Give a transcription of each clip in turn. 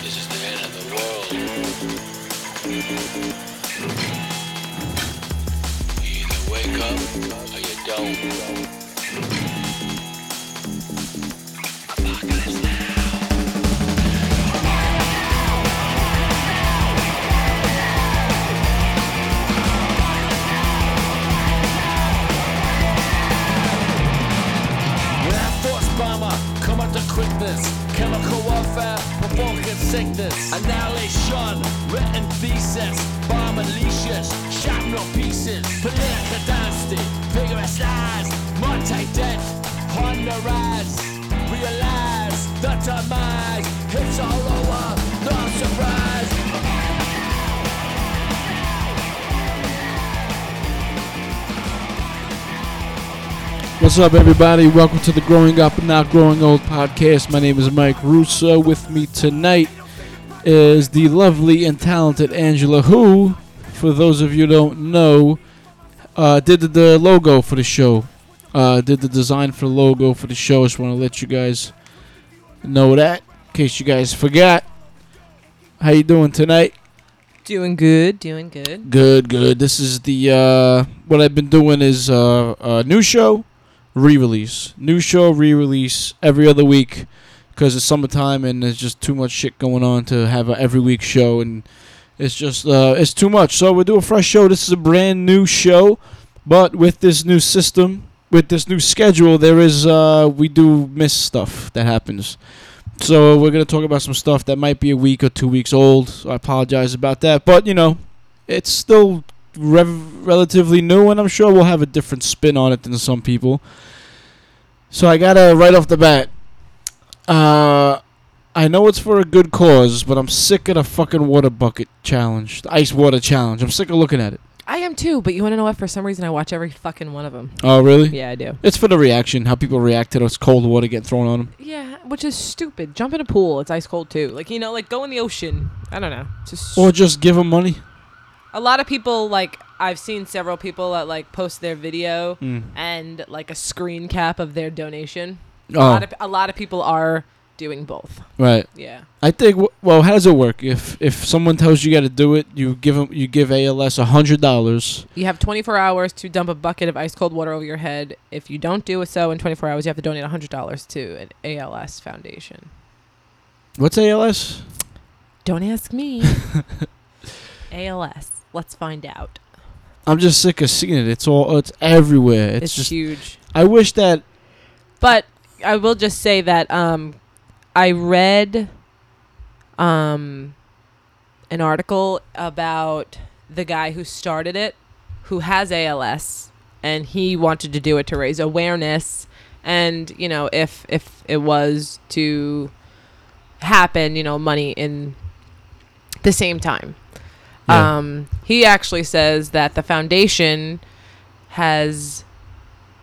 This is the end of the world. Either wake up or you don't. Thesis. Bomb unleashes, shrapnel pieces. Political dynasty, vigorous lies. Multi-death, on the rise. Realize the demise. It's all over, no surprise. What's up, everybody? Welcome to the Growing Up and Not Growing Old podcast. My name is Mike Russo. With me tonight is the lovely and talented Angela, who, for those of you who don't know, uh, did the, the logo for the show. Uh, did the design for the logo for the show. Just want to let you guys know that, in case you guys forgot. How you doing tonight? Doing good, doing good. Good, good. This is the uh what I've been doing is uh a new show, re-release. New show, re-release every other week because it's summertime and there's just too much shit going on to have a every week show and it's just uh it's too much. So we'll do a fresh show. This is a brand new show, but with this new system, with this new schedule, there is uh we do miss stuff that happens. So we're gonna talk about some stuff that might be a week or two weeks old. So I apologize about that, but you know, it's still rev- relatively new, and I'm sure we'll have a different spin on it than some people. So I gotta right off the bat. Uh, I know it's for a good cause, but I'm sick of the fucking water bucket challenge, the ice water challenge. I'm sick of looking at it. I am too, but you want to know what? For some reason, I watch every fucking one of them. Oh, really? Yeah, I do. It's for the reaction, how people react to those cold water getting thrown on them. Yeah, which is stupid. Jump in a pool; it's ice cold too. Like you know, like go in the ocean. I don't know. Just Or just give them money. a lot of people like I've seen several people that like post their video Mm. and like a screen cap of their donation. A Oh, lot of a lot of people are doing both. right. Yeah. I think. Well, how does it work? If if someone tells you got to do it, you give 'em- you give ALS a hundred dollars. You have 24 hours to dump a bucket of ice cold water over your head. If you don't do it so in 24 hours, you have to donate a $100 to an ALS foundation. What's ALS? Don't ask me. ALS. Let's find out. I'm just sick of seeing it. It's all it's everywhere. It's, It's, just. huge. I wish that. But I will just say that um, I read um, an article about the guy who started it, who has ALS, and he wanted to do it to raise awareness. And you know, if if it was to happen, you know, money in the same time. Yeah. Um, he actually says that the foundation has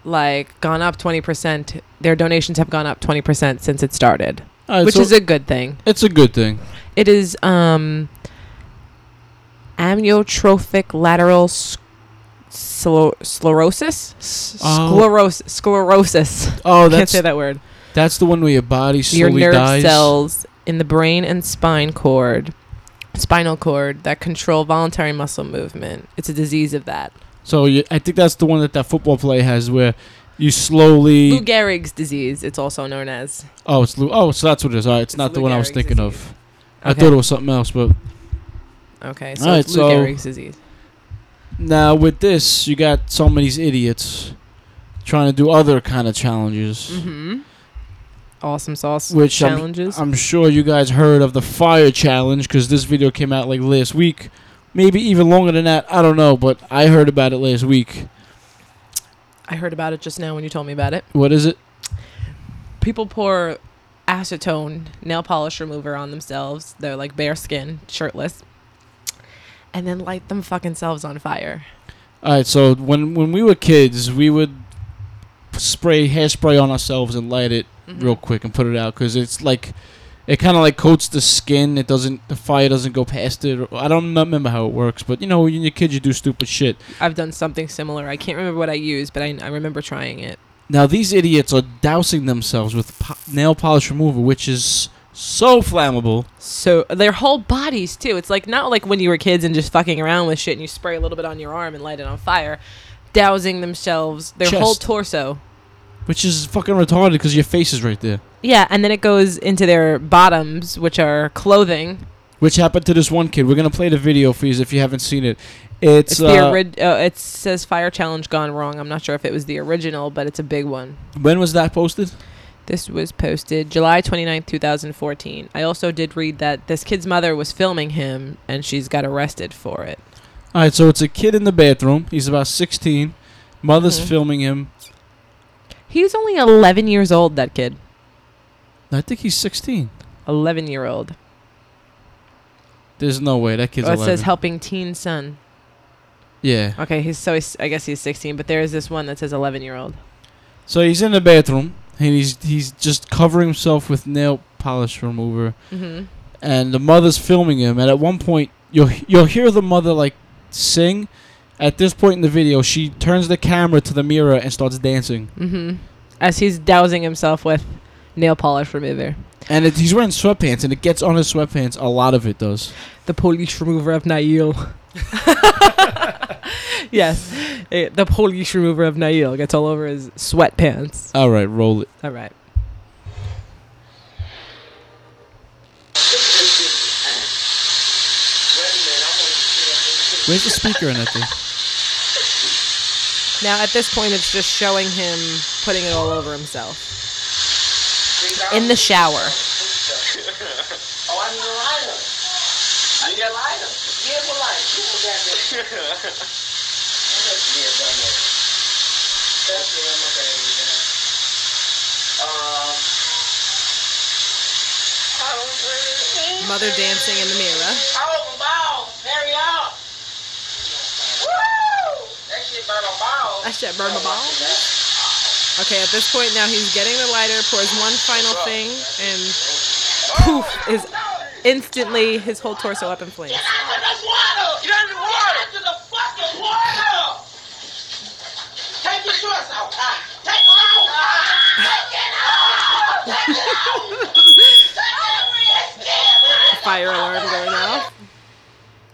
like gone up 20%. Their donations have gone up 20% since it started, which so is a good thing. It's a good thing. It is um amyotrophic lateral s- scler- sclerosis? S- Oh. Sclerosis. Sclerosis. Oh, Can't that's say that word. that's the one where your body slowly Your nerve dies. cells in the brain and spine cord, spinal cord that control voluntary muscle movement. It's a disease of that. So you, I think that's the one that that football player has, where you slowly. Lou Gehrig's disease, it's also known as. oh, it's Lou. Oh, so that's what it is. All right, it's, It's not the Lou one I was thinking disease. of. I thought it was something else, but Okay, so Alright, it's Lou so- Gehrig's disease. now with this, you got some of these idiots trying to do other kind of challenges. Mm-hmm. Awesome sauce Which I'm- challenges. I'm sure you guys heard of the fire challenge because this video came out like last week, maybe even longer than that. I don't know, but I heard about it last week. I heard about it just now when you told me about it. What is it? People pour acetone nail polish remover on themselves. They're like bare skin, shirtless, and then light them fucking selves on fire. All right, so when when we were kids, we would spray hairspray on ourselves and light it Mhm. real quick and put it out because it's like it kind of like coats the skin. It doesn't the fire doesn't go past it. I don't remember how it works, but you know when you're kids, you do stupid shit. I've done something similar. I can't remember what I used, but I, I remember trying it. Now these idiots are dousing themselves with po- nail polish remover, which is so flammable. So their whole bodies too. It's like not like when you were kids and just fucking around with shit and you spray a little bit on your arm and light it on fire. Dousing themselves, their whole torso. Which is fucking retarded because your face is right there. Yeah, and then it goes into their bottoms, which are clothing. Which happened to this one kid. We're gonna play the video for you if you haven't seen it. It's, It's, the uh, ori- uh, It says Fire Challenge gone wrong. I'm not sure if it was the original, but it's a big one. when was that posted? This was posted July 29th, 2014. I also did read that this kid's mother was filming him and she's got arrested for it. All right, so it's a kid in the bathroom. He's about 16. Mother's Mhm. filming him. He's only 11 years old, that kid. I think he's 16. 11 year old. There's no way that kid's Oh, it 11. says helping teen son. Yeah. Okay, he's so he's, I guess he's 16, but there is this one that says 11 year old. So he's in the bathroom and he's he's just covering himself with nail polish remover, Mm-hmm. and the mother's filming him. And at one point, you'll you'll hear the mother like sing. At this point in the video, she turns the camera to the mirror and starts dancing. Mm-hmm. As he's dousing himself with nail polish remover. And it, he's wearing sweatpants, and it gets on his sweatpants. A lot of it does. The police remover of Nail. yes, eh, the police remover of Nail gets all over his sweatpants. All right, roll it. All right. Where's the speaker in that thing? Now at this point, it's just showing him putting it all over himself in the shower. Oh, I need a lighter. I need a lighter. Give him a him that there. That's me, done that. That's me, I'm a baby, man. Um, I don't really Mother dancing in the mirror. Oh, ball. Hurry up. Woo! That shit burn a ball. That shit burn a ball? Okay, at this point now he's getting the lighter, pours one final thing, and poof is instantly his whole torso up in flames. Get out of this water! Get out of the water! Get into the fucking water! Take your shorts out! Take them out! Take it out! Take it out! Take it out! Fire alarm going off.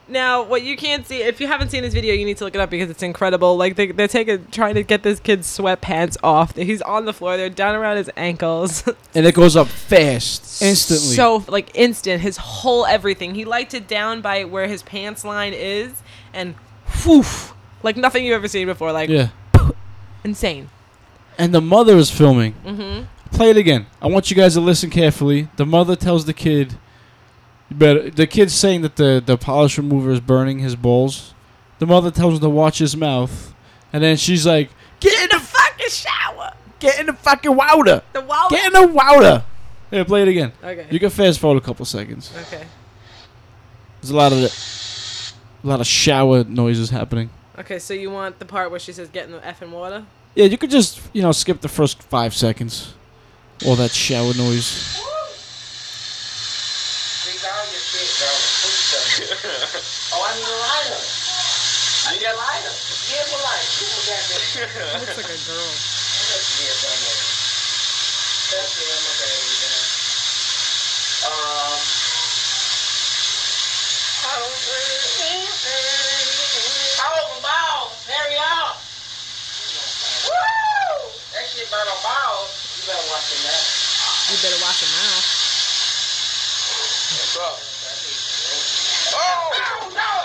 Now, what you can't see, if you haven't seen this video, you need to look it up because it's incredible. Like they, they're taking, trying to get this kid's sweatpants off. He's on the floor. They're down around his ankles. And it goes up fast, instantly. So like instant, his whole everything. He lights it down by where his pants line is, and whoof, like nothing you've ever seen before. Like yeah. insane. And the mother is filming. Mm-hmm. Play it again. I want you guys to listen carefully. The mother tells the kid, "You better." The kid's saying that the the polish remover is burning his balls. The mother tells him to watch his mouth, and then she's like, "Get in the Fucking shower. get in the fucking water. The wall. Get in the water." Yeah, play it again. Okay. You can fast forward a couple seconds. okay. There's a lot of the, a lot of shower noises happening. Okay. So you want the part where she says, "Get in the effing water." Yeah, you could just you know skip the first five seconds. All that shower noise. Drink all your shit, bro. Food stuff. Oh, I need a lighter. A. Give a lighter. Give that there. Looks like a girl. That's me, done that. That's me, I'm a baby. Um, Oh, balls. Hurry up. Woo! That shit burn a ball. You better watch your mouth. You better wash your mouth. What's up? Oh! No, no!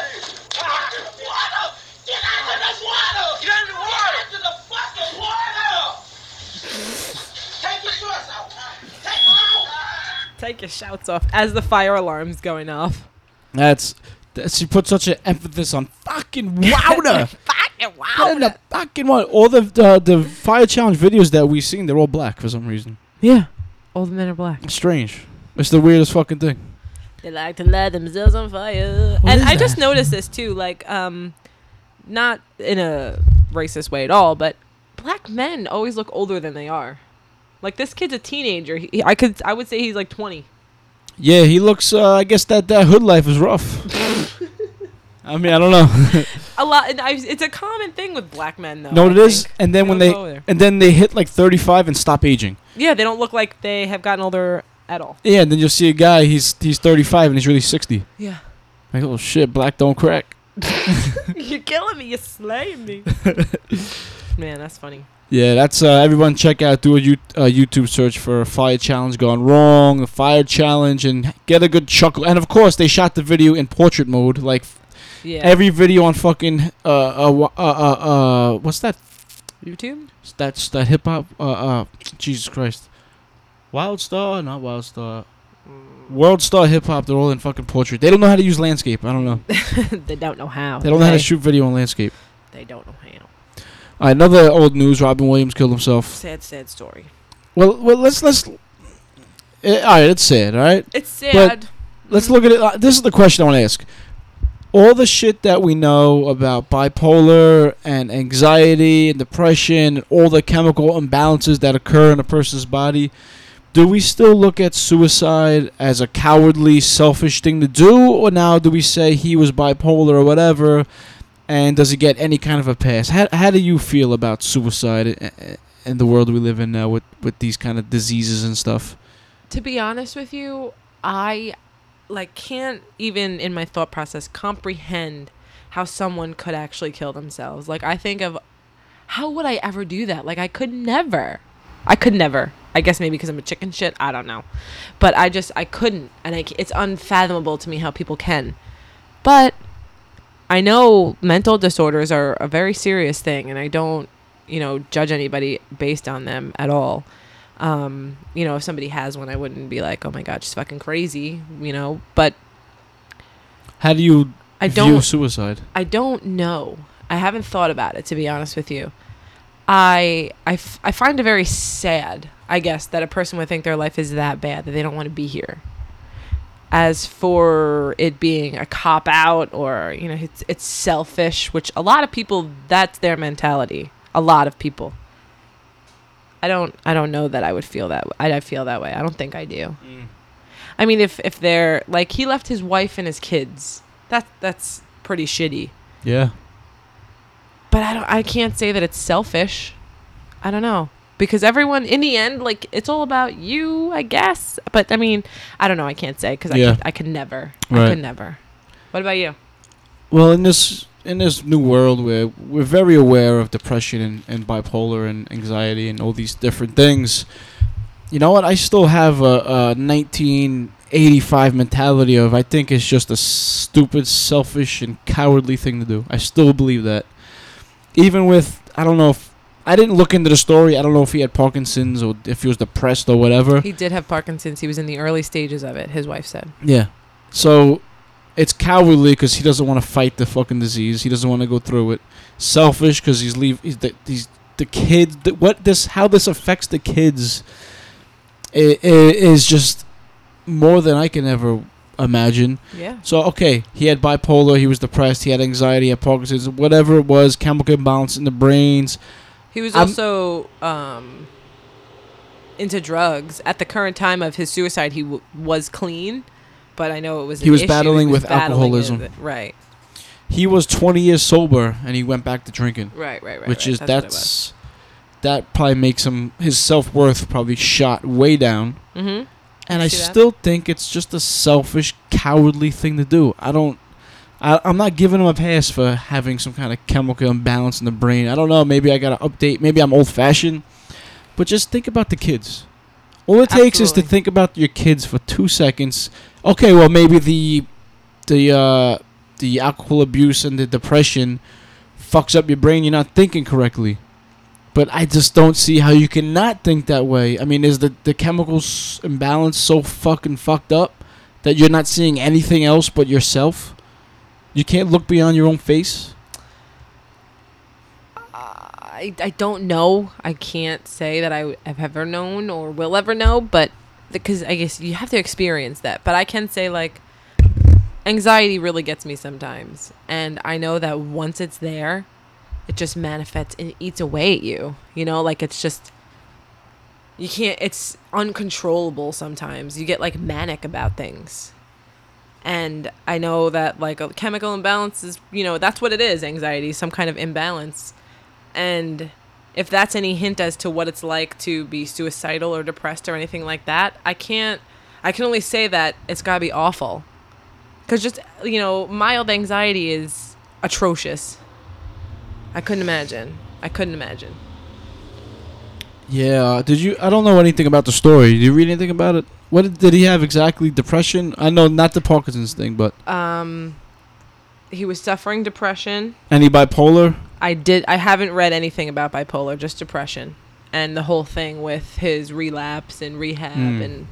Take your shouts off as the fire alarm's going off. That's, that she put such an emphasis on fucking water. Fucking Get in the fucking water. All the uh, the fire challenge videos that we've seen, they're all black for some reason. Yeah. All the men are black. It's strange. It's the weirdest fucking thing. They like to light themselves on fire. What and is I just that? noticed this too, like, um, not in a racist way at all, but black men always look older than they are. Like this kid's a teenager. He, I could, I would say he's like twenty. Yeah, he looks. Uh, I guess that that hood life is rough. I mean, I don't know. A lot. And I, it's a common thing with black men, though. no, I it is. And then when they go there. and then they hit like 35 and stop aging. yeah, they don't look like they have gotten older at all. Yeah, and then you'll see a guy. He's he's 35 and he's really 60. Yeah. Like, oh shit, black don't crack. You're killing me. You're slaying me. Man, that's funny. Yeah, that's uh, everyone. Check out do a U- uh, YouTube search for Fire Challenge gone wrong, the Fire Challenge, and get a good chuckle. And of course, they shot the video in portrait mode, like Yeah. every video on fucking uh uh uh uh, uh what's that? YouTube. That's that hip hop. Uh uh, Jesus Christ, Wild Star, not Wild Star. World Star Hip Hop, they're all in fucking portrait. They don't know how to use landscape. I don't know. they don't know how. They don't know how to shoot video on landscape. They don't know how. Another old news: Robin Williams killed himself. Sad, sad story. Well, well, let's let's. Eh, all right, it's sad. All right, It's sad. But let's look at it. Uh, this is the question I want to ask. All the shit that we know about bipolar and anxiety and depression and all the chemical imbalances that occur in a person's body, do we still look at suicide as a cowardly, selfish thing to do, or now do we say he was bipolar or whatever, and does he get any kind of a pass? How how do you feel about suicide in the world we live in now with with these kind of diseases and stuff? to be honest with you, I like can't even in my thought process comprehend how someone could actually kill themselves. Like I think of how would I ever do that? Like I could never. I could never. I guess maybe because I'm a chicken shit. I don't know, but I just I couldn't, and I, it's unfathomable to me how people can. But I know mental disorders are a very serious thing, and I don't, you know, judge anybody based on them at all um, you know, if somebody has one, I wouldn't be like, oh my god, she's fucking crazy, you know. But How do you I view don't, suicide? I don't know. I haven't thought about it to be honest with you. I I, f- I find it very sad, I guess, that a person would think their life is that bad that they don't want to be here. As for it being a cop out or you know it's it's selfish, which a lot of people that's their mentality. A lot of people. I don't I don't know that I would feel that I I feel that way. I don't think I do. Mm. I mean if if they're like he left his wife and his kids. That that's pretty shitty. Yeah. But I don't I can't say that it's selfish. I don't know. Because everyone in the end like it's all about you, I guess. But I mean, I don't know, I can't say I Yeah. could, I could never. I Right. could never. What about you? Well, in this in this new world where we're very aware of depression and, and bipolar and anxiety and all these different things, you know what? I still have a, a 1985 mentality of I think it's just a stupid, selfish, and cowardly thing to do. I still believe that. Even with I don't know if I didn't look into the story. I don't know if he had Parkinson's or if he was depressed or whatever. He did have Parkinson's. He was in the early stages of it, his wife said. Yeah. So it's cowardly because he doesn't want to fight the fucking disease. He doesn't want to go through it. Selfish because he's leave. He's the, he's the kids. The, what this? How this affects the kids? i- i- is just more than I can ever imagine. Yeah. So okay, he had bipolar. He was depressed. He had anxiety. He had Parkinson's. Whatever it was, chemical imbalance in the brains. He was also um, into drugs. At the current time of his suicide, he w- was clean, but I know it was. He was issue. battling with battling alcoholism. it. Right, He was 20 years sober and he went back to drinking. right, right, right. which right. is was. that's that probably makes him his self worth probably shot way down. Mhm. And I still think it's just a selfish, cowardly thing to do. I don't. I, I'm not giving him a pass for having some kind of chemical imbalance in the brain. I don't know. Maybe I gotta update. Maybe I'm old fashioned. But just think about the kids. All it takes is to think about your kids for two seconds. Okay, well maybe the the uh, the alcohol abuse and the depression fucks up your brain. You're not thinking correctly. But I just don't see how you cannot think that way. I mean, is the the chemicals imbalance so fucking fucked up that you're not seeing anything else but yourself? You can't look beyond your own face. I, I don't know. I can't say that I have ever known or will ever know, but because I guess you have to experience that. But I can say like anxiety really gets me sometimes, and I know that once it's there, it just manifests and eats away at you. You know, like it's just you can't. It's uncontrollable sometimes. You get like manic about things. And I know that like a chemical imbalance is, you know, that's what it is, anxiety, some kind of imbalance. And if that's any hint as to what it's like to be suicidal or depressed or anything like that, I can't I can only say that it's got to be awful. Cuz just, you know, mild anxiety is atrocious. I couldn't imagine. I couldn't imagine. Yeah. Did you? I don't know anything about the story. Did you read anything about it? What did, did he have exactly? Depression? I know not the Parkinson's thing, but Um he was suffering depression. any bipolar? I did. I haven't read anything about bipolar, just depression, and the whole thing with his relapse and rehab, Hmm. and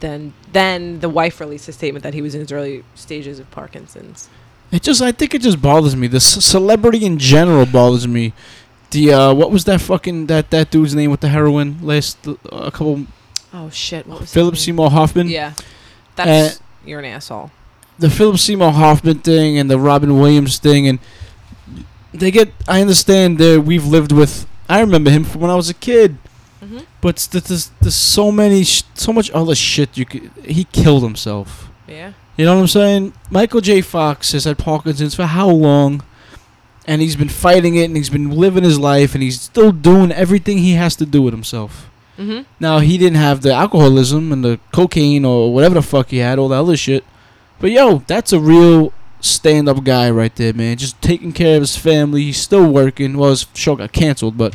then then the wife released a statement that he was in his early stages of Parkinson's. It just, I think it just bothers me. The c- celebrity in general bothers me. The uh, what was that fucking that that dude's name with the heroin last uh, a couple Oh shit! What was Philip? Seymour Hoffman. Yeah, that's you're an asshole. the Philip Seymour Hoffman thing and the Robin Williams thing, and they get. I understand that we've lived with. I remember him from when I was a kid, hmm but there's there's so many, sh- so much other shit. You could. He killed himself. Yeah. You know what I'm saying? Michael J. Fox has had Parkinson's for how long? And he's been fighting it and he's been living his life and he's still doing everything he has to do with himself. Hmm Now, he didn't have the alcoholism and the cocaine or whatever the fuck he had, all the other shit. But yo, that's a real stand up guy right there, man. Just taking care of his family. He's still working. Well, his show got canceled, but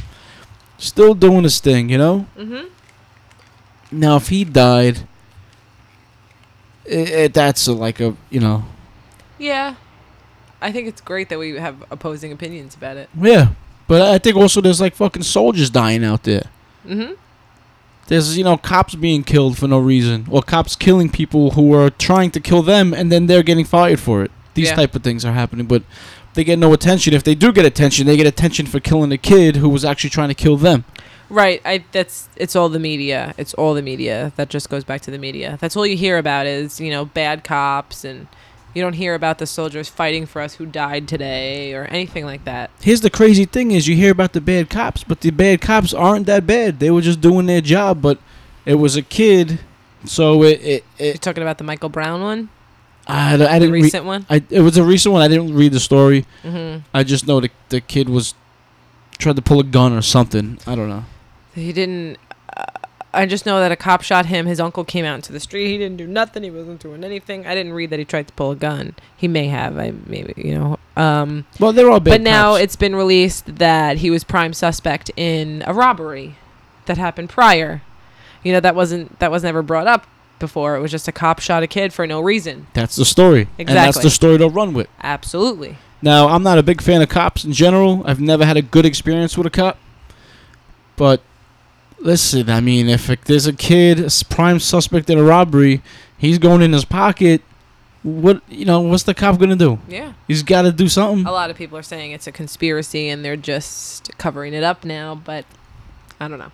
still doing his thing, you know? hmm Now, if he died, i i that's a, like a, you know, Yeah. I think it's great that we have opposing opinions about it. yeah. But I think also there's like fucking soldiers dying out there. hmm There's you know cops being killed for no reason, or cops killing people who are trying to kill them, and then they're getting fired for it. These Yeah. type of things are happening, but they get no attention. If they do get attention, they get attention for killing a kid who was actually trying to kill them. Right. I that's it's all the media. It's all the media. That just goes back to the media. That's all you hear about is, you know, bad cops and you don't hear about the soldiers fighting for us who died today or anything like that. Here's the crazy thing: is you hear about the bad cops, but the bad cops aren't that bad. They were just doing their job, but it was a kid, so it it, You're talking about the Michael Brown one? I, I didn't read. recent one? I it was a recent one. I didn't read the story. Mhm. I just know the the kid was tried to pull a gun or something. I don't know. He didn't I just know that a cop shot him. His uncle came out into the street. He didn't do nothing. He wasn't doing anything. I didn't read that he tried to pull a gun. He may have. I maybe, you know. Um Well, they're all bad. but now cops. it's been released that he was prime suspect in a robbery that happened prior. You know that wasn't that was never brought up before. It was just a cop shot a kid for no reason. that's the story, and that's the story to run with. Absolutely. Now, I'm not a big fan of cops in general. I've never had a good experience with a cop. But listen, I mean, if there's a kid, a prime suspect in a robbery, he's going in his pocket. What you know? What's the cop gonna do? Yeah. He's got to do something. A lot of people are saying it's a conspiracy and they're just covering it up now, but I don't know.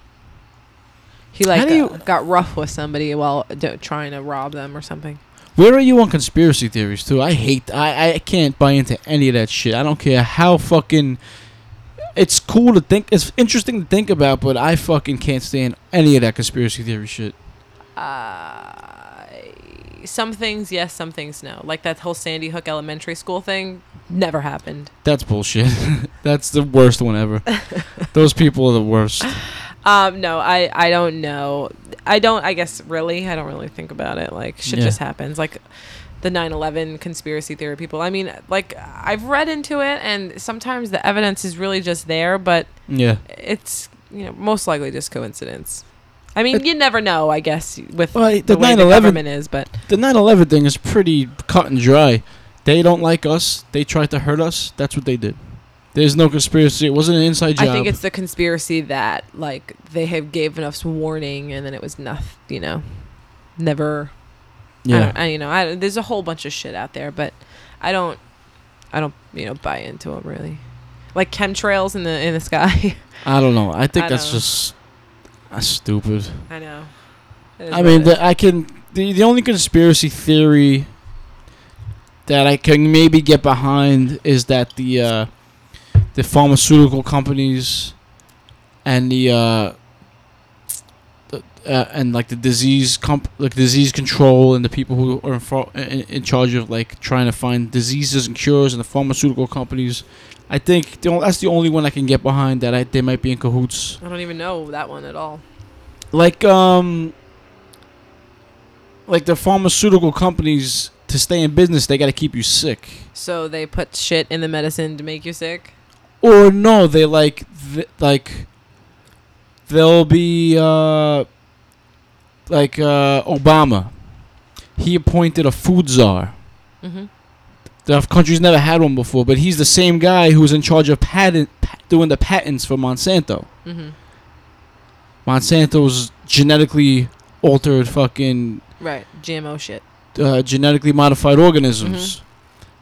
He like you- uh, got rough with somebody while d- trying to rob them or something. Where are you on conspiracy theories too? I hate. I I can't buy into any of that shit. I don't care how fucking. It's cool to think. It's interesting to think about, but I fucking can't stand any of that conspiracy theory shit. Uh, some things yes, some things no. Like that whole Sandy Hook Elementary School thing never happened. That's bullshit. That's the worst one ever. Those people are the worst. Um, no, I I don't know. I don't. I guess really, I don't really think about it. Like shit Yeah. just happens. Like the 9/11 conspiracy theory people. I mean, like I've read into it, and sometimes the evidence is really just there, but Yeah. it's you know most likely just coincidence. I mean, It- you never know. I guess with Well, the, the way the 9/11 government is, but The 9/11 thing is pretty cut and dry. They don't like us. They tried to hurt us. That's what they did. There's no conspiracy. It wasn't an inside job. I think it's the conspiracy that like they have given us warning, and then it was nothing. You know, never. I yeah. don't, I, you know, I, there's a whole bunch of shit out there, but I don't, I don't, you know, buy into them really. Like chemtrails in the in the sky. I don't know. I think I that's just that's stupid. I know. I mean, the. I can the the only conspiracy theory that I can maybe get behind is that the uh, the pharmaceutical companies and the uh, the uh, and like the disease comp- like disease control and the people who are in, far- in, in charge of like trying to find diseases and cures and the pharmaceutical companies. I think the, on- that's the only one I can get behind that I, they might be in cahoots. I don't even know that one at all. Like um, like the pharmaceutical companies to stay in business, they got to keep you sick. So they put shit in the medicine to make you sick. Or no, they like th- like they'll be uh like uh Obama. He appointed a food czar. Mm-hmm. The country's never had one before, but he's the same guy who was in charge of patent pa- doing the patents for Monsanto. Mm-hmm. Monsanto's genetically altered fucking Right. GMO shit. uh, genetically modified organisms.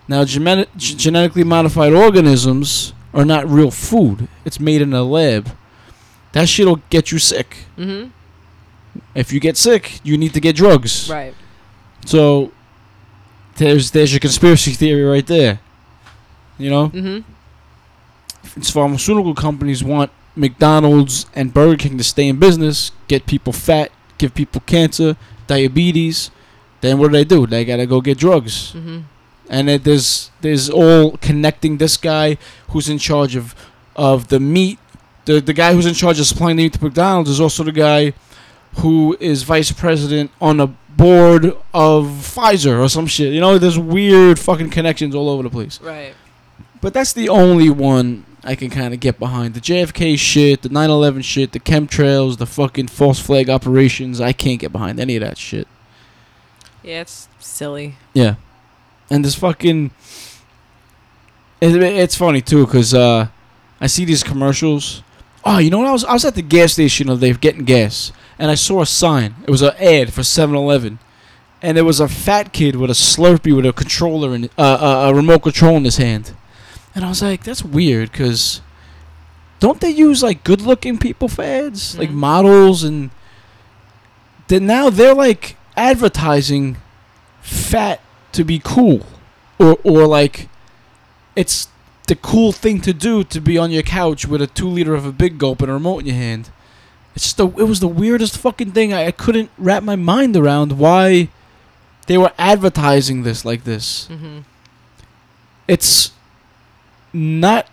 Now, gene- g- genetically modified organisms are not real food. It's made in a lab. That shit'll get you sick. Mm-hmm. If you get sick, you need to get drugs. Right. So there's there's your conspiracy theory right there. You know, Mm-hmm. it's pharmaceutical companies want McDonald's and Burger King to stay in business, get people fat, give people cancer, diabetes. Then what do they do? They gotta go get drugs. Mm-hmm. and it, there's there's all connecting this guy who's in charge of of the meat. The the guy who's in charge of supplying the meat to McDonald's is also the guy who is vice president on a board of Pfizer or some shit. You know, there's weird fucking connections all over the place. Right. But that's the only one I can kind of get behind. The JFK shit, the 9/11 shit, the chemtrails, the fucking false flag operations. I can't get behind any of that shit. Yeah, it's silly. Yeah, and this fucking. It, it's funny too, cause uh, I see these commercials. Oh, you know what? I was I was at the gas station the other day getting gas, and I saw a sign. It was an ad for 7-Eleven, and there was a fat kid with a Slurpee with a controller and uh, a, a remote control in his hand, and I was like, that's weird, cause don't they use like good-looking people for ads, like Mhm. models, and then now they're like advertising fat to be cool. Or or like it's the cool thing to do to be on your couch with a two liter of a big gulp and a remote in your hand it's just the it was the weirdest fucking thing I, I couldn't wrap my mind around why they were advertising this like this Mm-hmm. it's not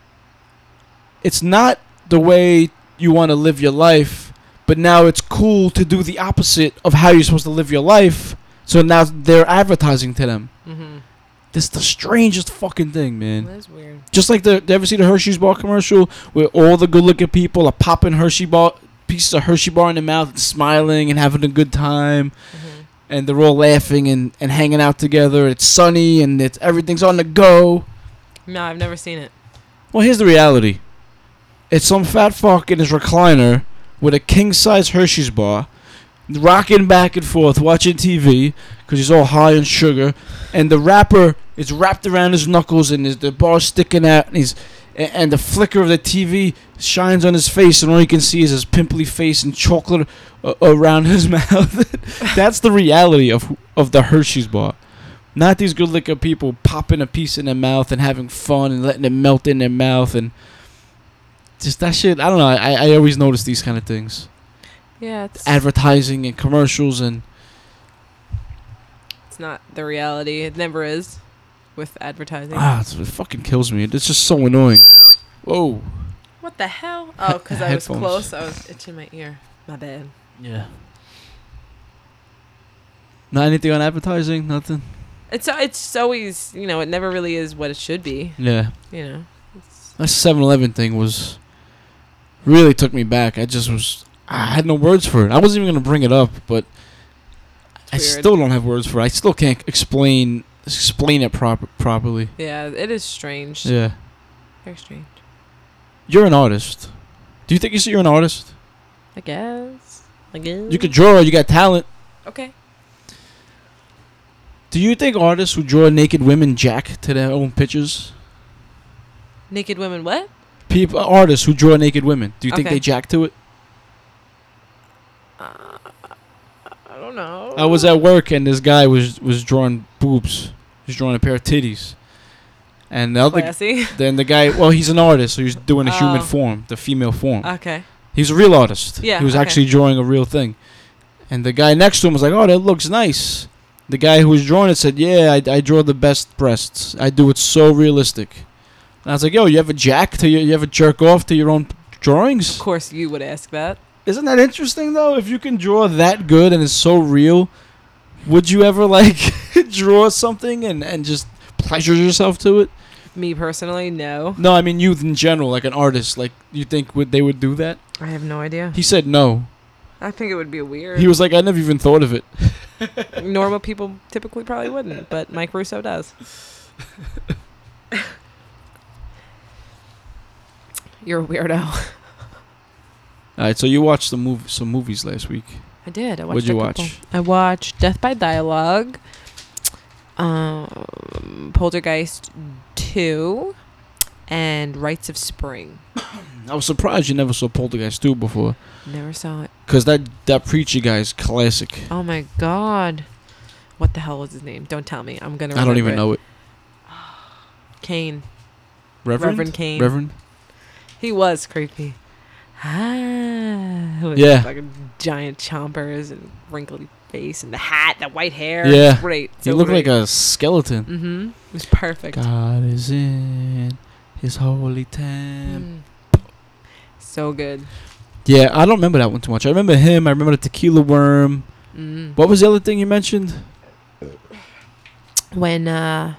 it's not the way you want to live your life but now it's cool to do the opposite of how you're supposed to live your life so now they're advertising to them Mm-hmm. this is the strangest fucking thing man That's weird. just like the, you ever see the Hershey's bar commercial where all the good looking people are popping Hershey bar pieces of Hershey bar in their mouth and smiling and having a good time Mm-hmm. and they're all laughing and, and hanging out together. It's sunny and it's everything's on the go. No, I've never seen it. Well, here's the reality. It's some fat fuck in his recliner with a king size Hershey's bar, rocking back and forth, watching TV because he's all high on sugar, and the wrapper is wrapped around his knuckles and his, the bar's sticking out, and he's a- and the flicker of the TV shines on his face, and all you can see is his pimply face and chocolate uh, around his mouth. That's the reality of of the Hershey's bar. Not these good looking people popping a piece in their mouth and having fun and letting it melt in their mouth and just that shit. I don't know. I, I always notice these kind of things. Yeah, it's Advertising and commercials and it's not the reality. It never is with advertising. ah, it fucking kills me. It's just so annoying. Whoa. What the hell? Oh, because I was Headphones. close. I was itching my ear. My bad. Yeah. Not anything on advertising. Nothing. It's it's always you know it never really is what it should be. Yeah. You know. It's, That 7-Eleven thing was really took me back. I just was I had no words for it. I wasn't even gonna bring it up, but I weird. still don't have words for it. I still can't explain explain it proper properly. yeah, it is strange. Yeah. Very strange. You're an artist. Do you think you you're an artist? I guess. I guess. You could draw. You got talent. Okay. Do you think artists who draw naked women jack to their own pictures? Naked women. What? People, artists who draw naked women. Do you think they jack to it? I I was at work and this guy was was drawing boobs. He's drawing a pair of titties. And the other, Classy. then the guy, well, he's an artist, so he's doing a human Oh. form, the female form. okay. He's a real artist. Yeah, He was okay. actually drawing a real thing. And the guy next to him was like, "Oh, that looks nice." The guy who was drawing it said, "Yeah, I, I draw the best breasts. I do it so realistic." And I was like, "Yo, you ever jack to your, you ever jerk off to your own drawings?" Of course, you would ask that. Isn't that interesting though? If you can draw that good and it's so real, would you ever like draw something and and just pleasure yourself to it? Me personally, no. No, I mean youth in general, like an artist. Like you think would they would do that? I have no idea. He said no. I think it would be weird. He was like, I never even thought of it. Normal people typically probably wouldn't, but Mike Russo does. You're a weirdo. All right, so you watched some mov- some movies last week. I did. I watched What'd you watch? I watched Death by Dialogue, um, Poltergeist 2, and Rites of Spring. I was surprised you never saw Poltergeist 2 before, Never saw it. cause that that preacher guy is classic. Oh my god. What the hell was his name? Don't tell me. I'm gonna. I don't even know it. Kane. Reverend. Reverend Kane. Reverend. He was creepy. Ah, with Yeah. fucking giant chompers and wrinkly face and the hat, the white hair. Yeah. great. He looked like a skeleton. Mm-hmm. It was perfect. God is in His holy temple. Mm. So good. Yeah, I don't remember that one too much. I remember him. I remember the tequila worm. Mm. What was the other thing you mentioned? When uh,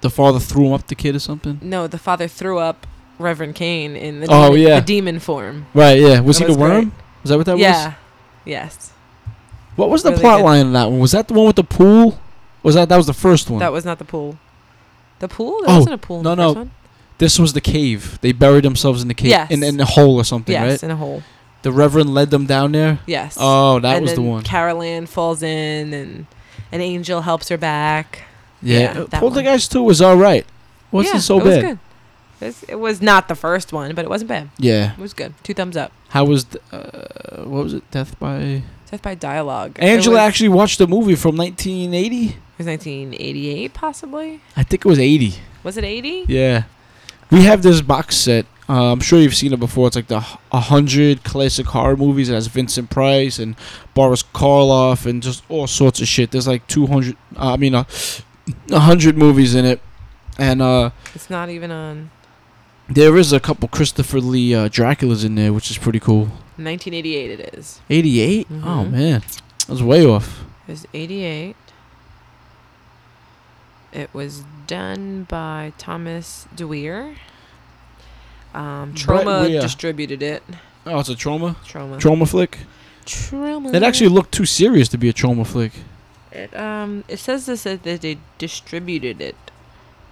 The father threw up the kid or something. no, the father threw up Reverend Kane in the Oh, demon, yeah. the demon form. Right. Yeah. Was That he the worm? Was that what that was? yeah. Yes. What was the Really plot good. line in that one? Was that the one with the pool? Was that that was the first one? That was not the pool. The pool? There Oh, wasn't a pool. In no, the no. One? this was the cave. They buried themselves in the cave Yes. in in a hole or something, Yes, right? in a hole. The reverend led them down there. Yes. Oh, that and was the then one. Carol Anne falls in, and an angel helps her back. yeah. yeah, Uh, that Poltergeist 2 was all right. Wasn't yeah, so it was bad. It's- It was not the first one, but it wasn't bad. Yeah. It was good. Two thumbs up. How was th- uh, what was it? Death by Death by Dialogue. Angela was, actually watched the movie from 1980. It was 1988, possibly. I think it was 80. Was it 80? Yeah. We have this box set. Uh, I'm sure you've seen it before. It's like the h- 100 classic horror movies. It has Vincent Price and Boris Karloff and just all sorts of shit. There's like 200, uh, I mean, uh, 100 movies in it. And uh, It's not even on. There is a couple Christopher Lee uh, Draculas in there, which is pretty cool. 1988 it is. 88? Oh, Mhm. man. That was way off. It was 88. It was done by Thomas DeWeer. Um, Troma distributed it. Oh, it's a Troma? Troma. Troma flick? Troma. It actually looked too serious to be a Troma flick. It um it says this that they distributed it.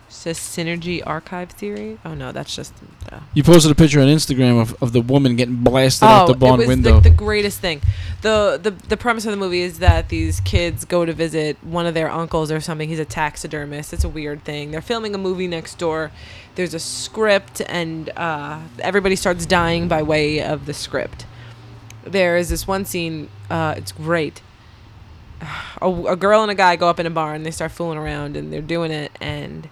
Says Synergy Archive Theory. Oh no, that's just. Uh, You posted a picture on Instagram of, of the woman getting blasted out the barn Oh, it was window. Like the greatest thing. The, the the premise of the movie is that these kids go to visit one of their uncles or something. He's a taxidermist. It's a weird thing. They're filming a movie next door. There's a script, and uh, everybody starts dying by way of the script. There is this one scene. Uh, it's great. A, a girl and a guy go up in a barn. They start fooling around, and they're doing it, and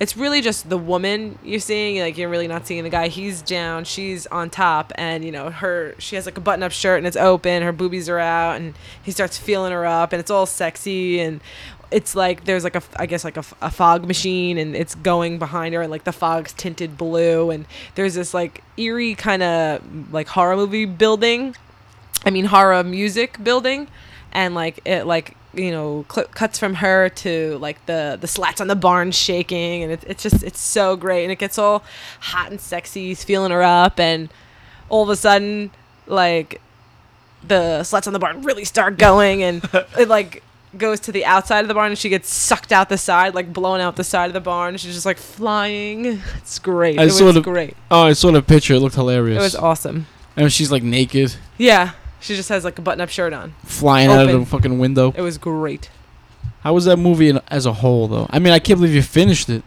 it's really just the woman you're seeing like you're really not seeing the guy. He's down she's on top and you know her she has like a button up shirt and it's open her boobies are out and he starts feeling her up and it's all sexy and it's like there's like a i guess like a fog machine and it's going behind her and like the fog's tinted blue and there's this like eerie kind of like horror movie building. I mean horror music building, and like it like you know cl- cuts from her to like the the slats on the barn shaking, and it's it's just it's so great, and it gets all hot and sexy. He's feeling her up, and all of a sudden like the slats on the barn really start going, and it like goes to the outside of the barn and she gets sucked out the side like blown out the side of the barn she's just like flying it's great I it was saw the- great oh, I saw the picture. It looked hilarious. it was awesome and she's like naked, yeah she just has like a button-up shirt on flying out of the Open. fucking window. It was great. How was that movie in, as a whole, though? I mean, I can't believe you finished it.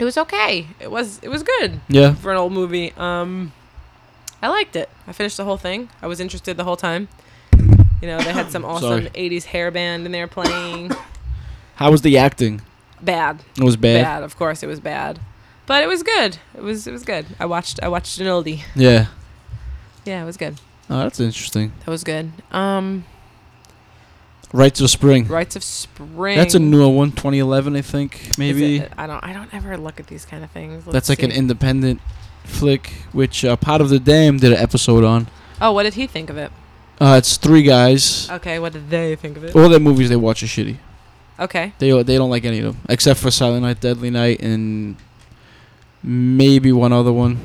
It was okay. It was it was good Yeah. for an old movie. Um, I liked it. I finished the whole thing. I was interested the whole time. You know, they had some awesome Sorry. '80s hair band in there playing. How was the acting? Bad, It was bad. bad. Of course, it was bad, but it was good. It was it was good. I watched I watched an oldie. Yeah. Yeah, it was good. Oh, that's interesting. That was good. Um, Rites of Spring. Rites of Spring. That's a newer one, 2011, I think. Is Maybe it- I don't. I don't ever look at these kind of things. Let's that's like an independent flick, which uh, Pot of the Dam did an episode on. Oh, what did he think of it? Uh, it's three guys. Okay, what did they think of it? All their movies they watch are shitty. Okay. They they don't like any of them except for Silent Night, Deadly Night, and maybe one other one.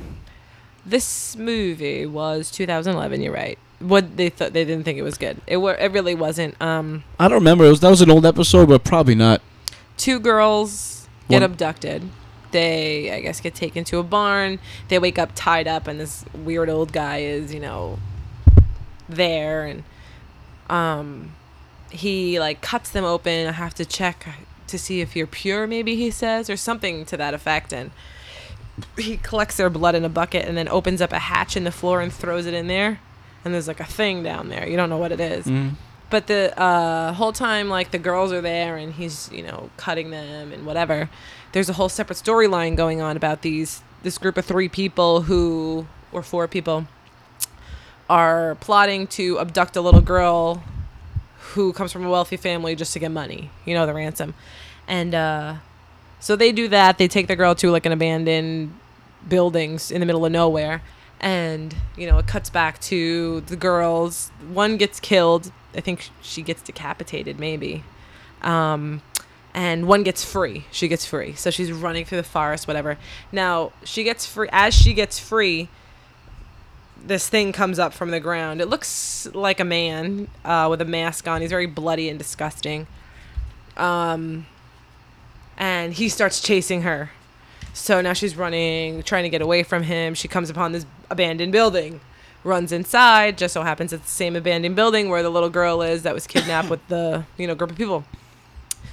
This movie was 2011. You're right. What they thought they didn't think it was good. It were it really wasn't. Um, I don't remember. It was that was an old episode, but probably not. two girls get One- abducted. They I guess get taken to a barn. They wake up tied up, and this weird old guy is you know there, and um, he like cuts them open. I have to check to see if you're pure. Maybe he says or something to that effect, and he collects their blood in a bucket and then opens up a hatch in the floor and throws it in there. And there's like a thing down there. You don't know what it is. Mm. But the uh, whole time, like the girls are there, and he's you know cutting them and whatever. There's a whole separate storyline going on about these this group of three people who or four people are plotting to abduct a little girl who comes from a wealthy family just to get money. You know the ransom, and uh, so they do that. They take the girl to like an abandoned buildings in the middle of nowhere. And, you know, it cuts back to the girls. One gets killed. I think she gets decapitated, maybe. Um, and one gets free. She gets free. So she's running through the forest, whatever. Now, she gets free. As she gets free, this thing comes up from the ground. It looks like a man uh, with a mask on. He's very bloody and disgusting. Um, and he starts chasing her. So now she's running, trying to get away from him. She comes upon this abandoned building, runs inside. Just so happens it's the same abandoned building where the little girl is that was kidnapped with the you know group of people.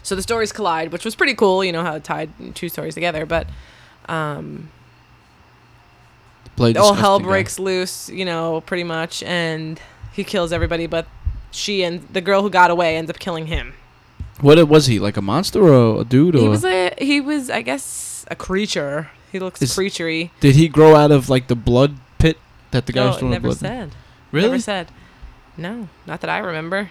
So the stories collide, which was pretty cool. You know how it tied two stories together, but um, Play all hell disgusting guy. breaks loose. You know, pretty much, and he kills everybody. But she and the girl who got away ends up killing him. What it- was he like a monster or a dude or He was a he was I guess a creature. He looks Is- creaturey. did he grow out of like the blood pit that the guy no, was throwing never blood? said. Really? Never said. No, not that I remember.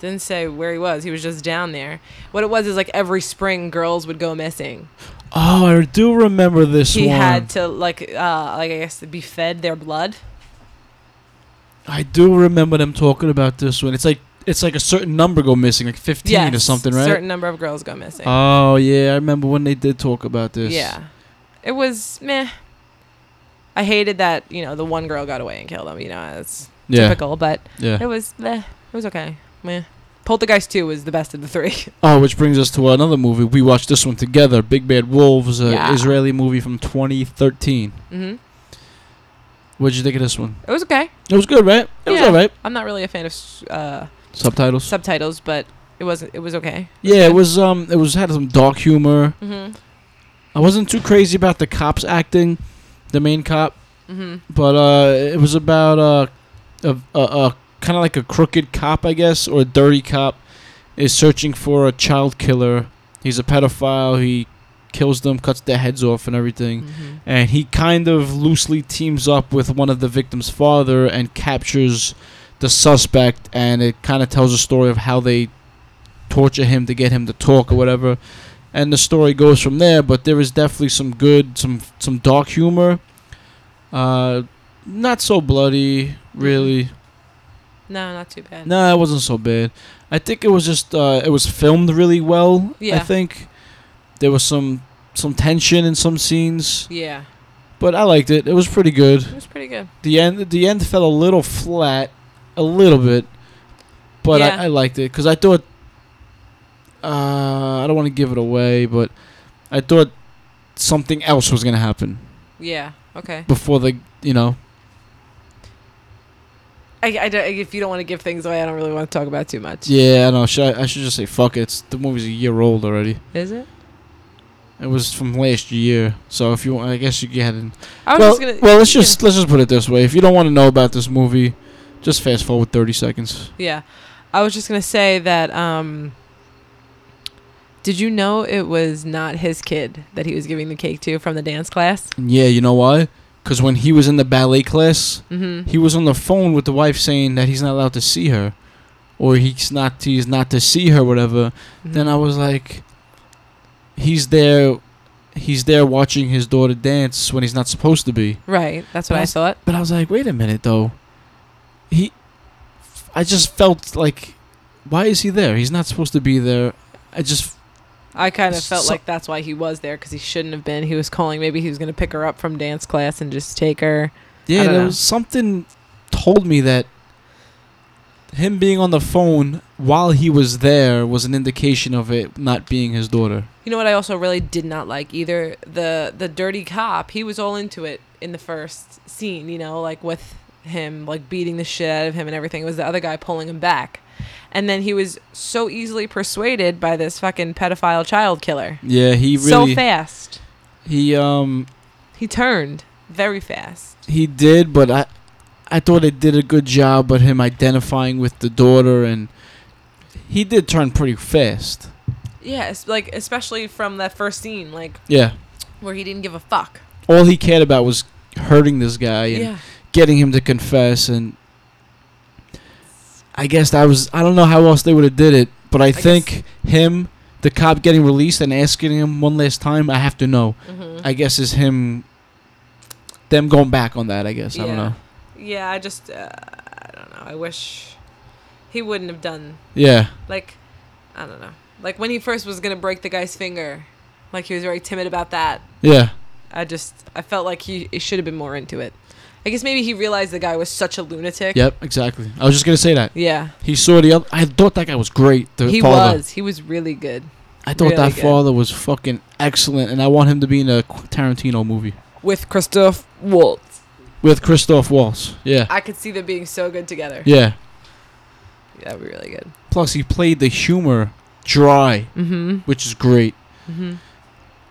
Didn't say where he was. He was just down there. What it was is like every spring, girls would go missing. Oh, I do remember this he one. had to like, uh, like I guess, be fed their blood. I do remember them talking about this one. It's like it's like a certain number go missing, like fifteen or something, right? A certain number of girls go missing. Oh yeah, I remember when they did talk about this. Yeah, it was meh. I hated that you know the one girl got away and killed him. You know, it's yeah, typical, but yeah. it was meh. It was okay. Meh. Poltergeist 2 was the best of the three. Oh, which brings us to another movie. We watched this one together. Big Bad Wolves, a Yeah. Israeli movie from 2013. hmm What'd you think of this one? It was okay. It was good, right? It was alright. I'm not really a fan of uh, Subtitles. subtitles, but it was it was okay. yeah, it was. Um, it was had some dark humor. Mm-hmm. I wasn't too crazy about the cops acting, the main cop, Mm-hmm. but uh, it was about uh, a, a, a kind of like a crooked cop, I guess, or a dirty cop, is searching for a child killer. He's a pedophile. He kills them, cuts their heads off, and everything. Mm-hmm. and he kind of loosely teams up with one of the victim's father and captures the suspect and it kind of tells a story of how they torture him to get him to talk or whatever and the story goes from there but there is definitely some good some some dark humor uh not so bloody really No, not too bad. no it wasn't so bad i think it was just uh it was filmed really well Yeah. i think there was some some tension in some scenes Yeah, but I liked it. It was pretty good. it was pretty good. The end, the end fell a little flat, a little bit, but Yeah. I, I liked it because I thought. Uh, I don't want to give it away, but I thought something else was gonna happen Yeah. Okay. before the, you know. I, I don't, if you don't want to give things away, I don't really want to talk about too much. Yeah, I know. Should I, I should just say fuck it. It's, the movie's a year old already. Is it? It was from last year, so if you, want, I guess you get it. I was Well, well, let's just let's just put it this way. If you don't want to know about this movie, just fast forward thirty seconds. Yeah, I was just gonna say that. Um, did you know it was not his kid that he was giving the cake to from the dance class? Yeah, you know why? Because when he was in the ballet class, Mm-hmm. he was on the phone with the wife saying that he's not allowed to see her, or he's not he's not to see her, whatever. Then I was like, he's there, he's there watching his daughter dance when he's not supposed to be. right. That's what I That's- thought. But I was like, wait a minute though. He, I just felt like, why is he there? He's not supposed to be there. I just I kind of felt So- like that's why he was there because he shouldn't have been. He was calling. Maybe he was going to pick her up from dance class and just take her. yeah, there know. was something told me that him being on the phone while he was there was an indication of it not being his daughter. You know what? I also really did not like either the the dirty cop. He was all into it in the first scene. You know, like with him like beating the shit out of him and everything. It was the other guy pulling him back, and then he was so easily persuaded by this fucking pedophile child killer. Yeah, he really so fast. he um He turned very fast. he did, but I I thought it did a good job but him identifying with the daughter and he did turn pretty fast. Yeah, like especially from that first scene, like Yeah. where he didn't give a fuck. All he cared about was hurting this guy and Yeah. Getting him to confess and I guess that was I don't know how else they would have did it, but I, guess- think him the cop getting released and asking him one last time, I have to know. hmm I guess is him them going back on that, I guess. I don't know. Yeah, I just uh, I don't know. I wish he wouldn't have done Yeah. like I don't know. Like when he first was gonna break the guy's finger, like he was very timid about that. Yeah. I just I felt like he, he should have been more into it. I guess maybe he realized the guy was such a lunatic. Yep, exactly. I was just gonna say that. Yeah, He saw the other. I thought that guy was great. The he father. was. He was really good I thought really that good. father was fucking excellent, and I want him to be in a Tarantino movie with Christoph Waltz. with Christoph Waltz. Yeah, I could see them being so good together. yeah. That would be really good. Plus, he played the humor dry, Mm-hmm. which is great. Mm-hmm.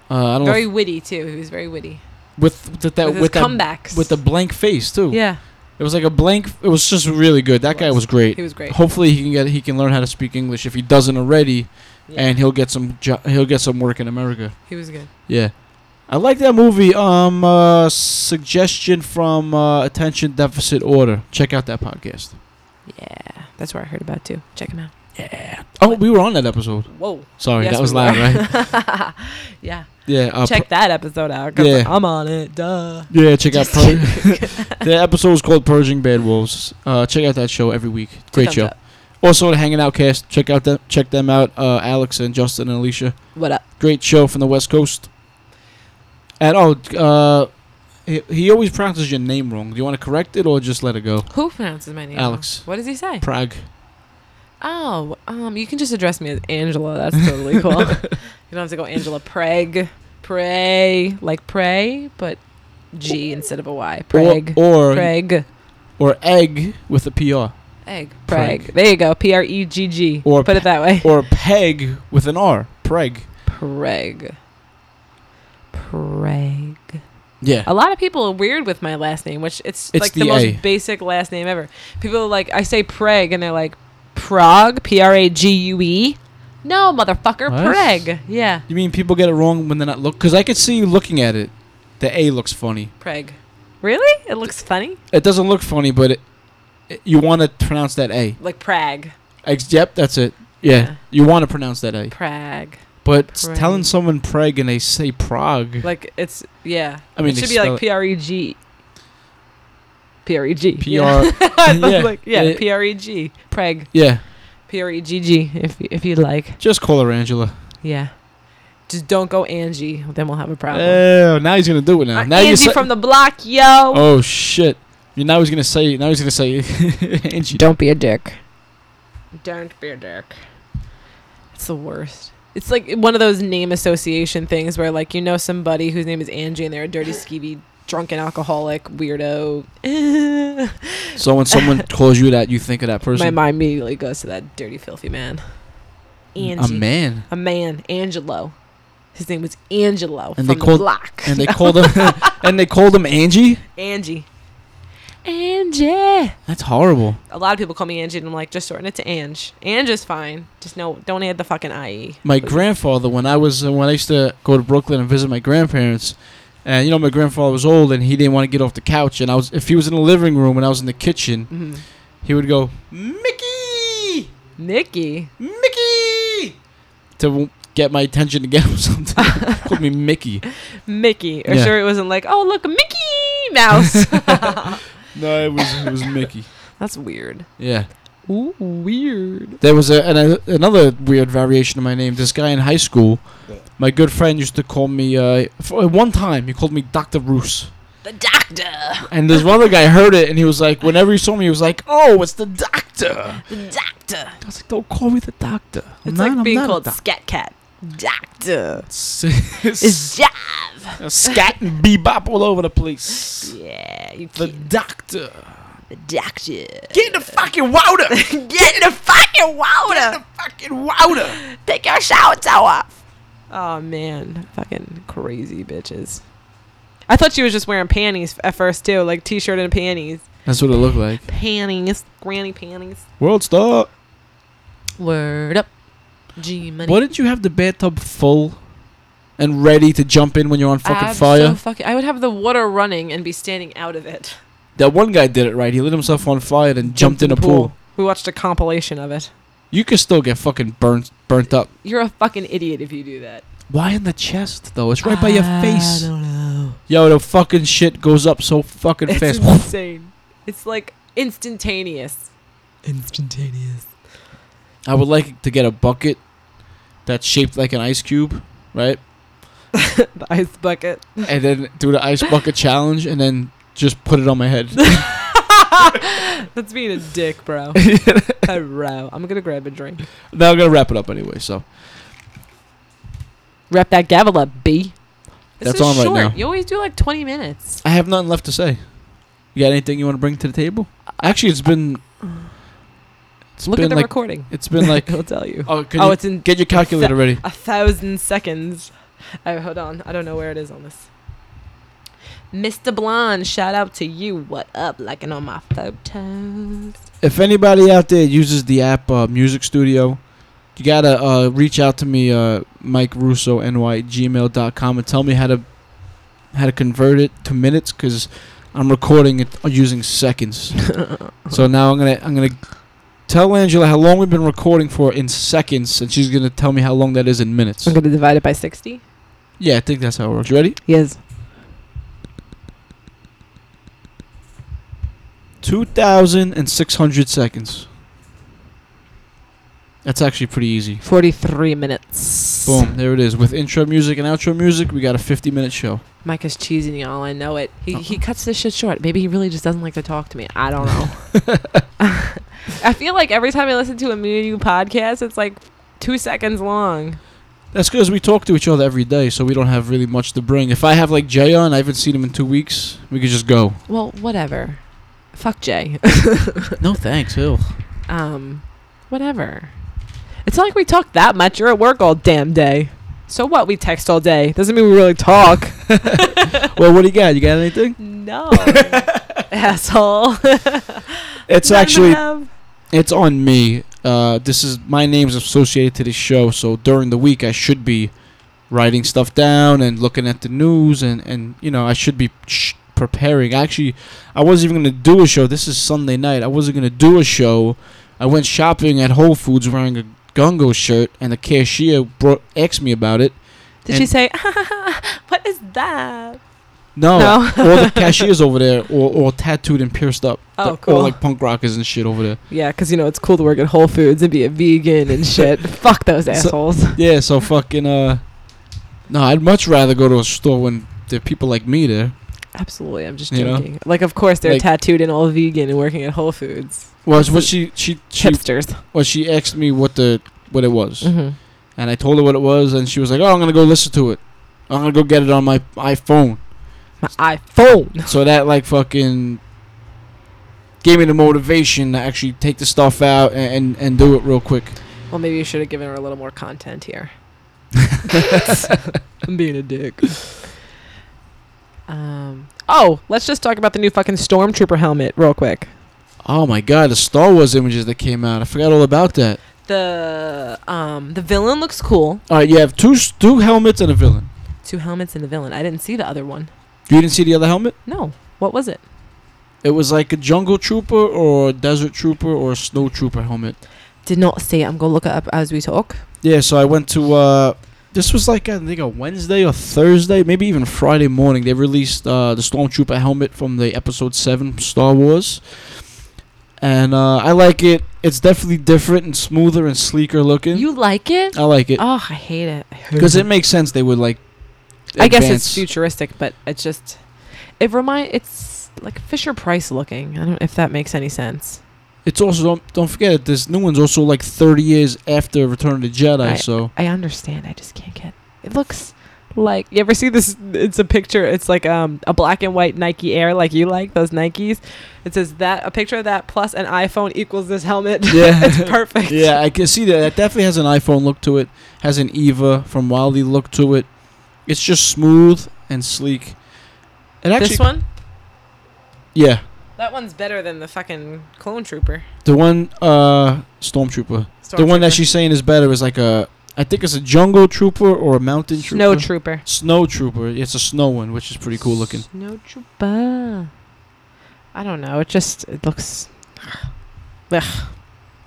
Uh, I don't Very witty too. He was very witty with with that with with that comebacks. with the blank face too. yeah, it was like a blank. It was just really good. That He guy was. was great. he was great. Hopefully, he can get he can learn how to speak English if he doesn't already, Yeah. and he'll get some jo- he'll get some work in America. he was good. Yeah. I like that movie. Um, uh, suggestion from uh, Attention Deficit Order. Check out that podcast. Yeah, that's where I heard about too. Check him out. Yeah. Oh, we were on that episode. Whoa. Sorry, Yes, that was we loud, right? yeah. Yeah. Uh, check that episode out. 'cause Yeah. I'm on it. Duh. Yeah, check out. Pur- the episode is called "Purging Bad Wolves." Uh, check out that show every week. Great Thumbs show. up. Also, the Hanging Out cast. Check out them. Check them out. Uh, Alex and Justin and Alicia. What up? Great show from the West Coast. And oh, uh, he, he always pronounces your name wrong. Do you want to correct it or just let it go? Who pronounces my name? Alex. wrong? What does he say? Prague. Oh, um, you can just address me as Angela. That's totally cool. you don't have to go Angela Preg. Pray like pray, but G instead of a Y. Preg. Or or, Preg. or egg with a PR. Egg. Preg. Preg. There you go. P R E G G. Or Put it that way. Or peg with an R. Preg. Preg. Preg. Yeah. A lot of people are weird with my last name, which it's, It's like the, the most A. basic last name ever. People are like, I say Preg, and they're like, Prague, P R A G U E. No, motherfucker, What? Preg. Yeah, You mean people get it wrong when they're not look? Because I could see you looking at it. The A looks funny. Preg. Really? It looks funny. It doesn't look funny, but it, it- you want to pronounce that A. Like Prague. Ex- yep, that's it. Yeah, Yeah. you want to pronounce that A. Prague. But s- Prague. telling someone Prague and they say Prague. Like it's yeah. I mean, it they should be spell like P R E G. P R E G. P Yeah. R. I was yeah, like, yeah. P R E G. Prague. Yeah, P R E G G. If if you'd like. just call her Angela. Yeah. Just don't go Angie. Then we'll have a problem. Oh, now he's gonna do it now. Uh, now you Angie say- from the block, yo. Oh shit! You now he's gonna say. Now he's gonna say. Angie. Don't be a dick. Don't be a dick. It's the worst. It's like one of those name association things where, like, you know somebody whose name is Angie and they're a dirty, skeevy, drunken alcoholic weirdo. So when someone calls you that, you think of that person. My mind immediately goes to that dirty, filthy man. Angie. A man. A man. Angelo. His name was Angelo And from they the called- block. And they called him. and they called him Angie. Angie. Angie. That's horrible. A lot of people call me Angie, and I'm like, just shorten it to Ange. Ange is fine. Just no, don't add the fucking IE. My please. grandfather, when I was uh, when I used to go to Brooklyn and visit my grandparents, and you know my grandfather was old and he didn't want to get off the couch, and I was if he was in the living room and I was in the kitchen, Mhm. he would go Mickey, Mickey. Mickey to get my attention to get him something. Called me Mickey. Mickey. Or Yeah. sure it wasn't like, oh look, a Mickey Mouse. No, it was it was Mickey. That's weird. Yeah. Ooh, weird. There was a, an, a another weird variation of my name. This guy in high school, my good friend used to call me. Uh, for one time, he called me Doctor Roos. The doctor. And this other guy heard it, and he was like, whenever he saw me, he was like, "Oh, it's the doctor." The doctor. I was like, "Don't call me the doctor." I'm It's not- like I'm being called Scat Cat. Doctor. It's, It's Jav. scat and bebop all over the place. Yeah, you The doctor. The doctor. Get in the fucking water. Get in the fucking water. Get in the fucking water. Take your shower towel off. Oh man, fucking crazy bitches. I thought she was just wearing panties at first too, like t-shirt and panties. That's what it looked like. Panties, granny panties. World star. Word up, G money. Why didn't you have the bathtub full and ready to jump in when you're on fucking I'm fire? So fucking, I would have the water running and be standing out of it. that one guy did it right. He lit himself on fire and jumped, in a pool. We watched a compilation of it. You could still get fucking burnt burnt up. You're a fucking idiot if you do that. Why in the chest though? It's right by your face. I don't know. Yo, the fucking shit goes up so fucking It's fast. insane. It's like instantaneous. Instantaneous. I would like to get a bucket that's shaped like an ice cube, right? The ice bucket. And then do the ice bucket challenge, and then just put it on my head. That's being a dick, bro. bro. I'm gonna grab a drink. now I'm gonna wrap it up anyway. So Wrap that gavel up, B. This That's is on right now. You always do like 20 minutes. I have nothing left to say. You got anything you want to bring to the table? Actually, it's been. It's Look been at the like recording. it's been like. I'll tell you. oh, oh, you it's in get your calculator ready? a thousand seconds. Oh, hold on. I don't know where it is on this. Mr. Blonde, shout out to you. What up? Liking on my photos. If anybody out there uses the app uh, Music Studio, you gotta uh, reach out to me, uh, Mike Russo ny gmail.com, and tell me how to how to convert it to minutes because I'm recording it using seconds. so now I'm gonna I'm gonna tell Angela how long we've been recording for in seconds, and she's gonna tell me how long that is in minutes. I'm going to divide it by 60. Yeah, I think that's how it works. You ready? Yes. Two thousand and six hundred seconds. That's actually pretty easy. 43 minutes. Boom, there it is. With intro music and outro music, we got a 50 minute show. Mike is cheesing y'all. I know it. He, he uh-huh. cuts this shit short. Maybe he really just doesn't like to talk to me. I don't know. I feel like every time I listen to a Me and You podcast, it's like two seconds long. That's because we talk to each other every day, so we don't have really much to bring. If I have like Jay on, I haven't seen him in two weeks, we could just go. Well, whatever. Fuck Jay. no thanks, Hill. um, whatever. It's not like we talk that much. You're at work all damn day. So what? We text all day. Doesn't mean we really talk. well, what do you got? You got anything? no. Asshole. It's None actually it's on me. Uh, this is my name's associated to this show, so during the week I should be writing stuff down and looking at the news, and and you know I should be sh- preparing. Actually, I wasn't even gonna do a show. This is Sunday night. I wasn't gonna do a show. I went shopping at Whole Foods wearing a Gungo shirt, and the cashier brought asked me about it. Did she say, what is that? No, No. all the cashiers over there, all, all tattooed and pierced up. Oh, cool. All like punk rockers and shit over there. Yeah, because you know it's cool to work at Whole Foods and be a vegan and shit. Fuck those assholes. Yeah, so fucking uh No, I'd much rather go to a store when there are people like me there. Absolutely, I'm just You know? joking. Like, of course, they're Like- tattooed and all vegan and working at Whole Foods. Well, what she she she Hipsters. well she asked me what the what it was, hmm and I told her what it was, and she was like, "Oh, I'm gonna go listen to it. I'm gonna go get it on my iPhone." My iPhone. So that like fucking gave me the motivation to actually take the stuff out and and, and do it real quick. Well, maybe you should have given her a little more content here. I'm being a dick. Um. Oh, let's just talk about the new fucking stormtrooper helmet real quick. Oh my god, the Star Wars images that came out. I forgot all about that. The um the villain looks cool. All right, you have two s- two helmets and a villain. Two helmets and the villain. I didn't see the other one. You didn't see the other helmet? No. What was it? It was like a jungle trooper or a desert trooper or a snow trooper helmet. did not see it. I'm gonna look it up as we talk. Yeah, so I went to. uh This was like I think a Wednesday or Thursday, maybe even Friday morning. They released uh the Stormtrooper helmet from the Episode Seven Star Wars, and uh I like it. It's definitely different and smoother and sleeker looking. You like it? I like it Oh, I hate it. Because it makes sense. They would like. I guess it's futuristic, but it's just it remind it's like Fisher Price looking. I don't know if that makes any sense. It's also don't don't forget. This new one's also like 30 years after Return of the Jedi. Right. So I understand. I just can't get. It looks like you ever see this? It's a picture. It's like um a black and white Nike Air, like you like those Nikes. It says that a picture of that plus an iPhone equals this helmet. Yeah. it's perfect. yeah, I can see that. It definitely has an iPhone look to it. Has an Eva from WALL-E look to it. It's just smooth and sleek. And actually, this one, yeah, that one's better than the fucking Clone Trooper. the one uh Stormtrooper. The one that she's saying is better is like a. I think it's a jungle trooper or a mountain trooper. Snow Trooper. Snow trooper. It's a snow one, which is pretty cool looking. Snow Trooper. I don't know. It just it looks. Ugh.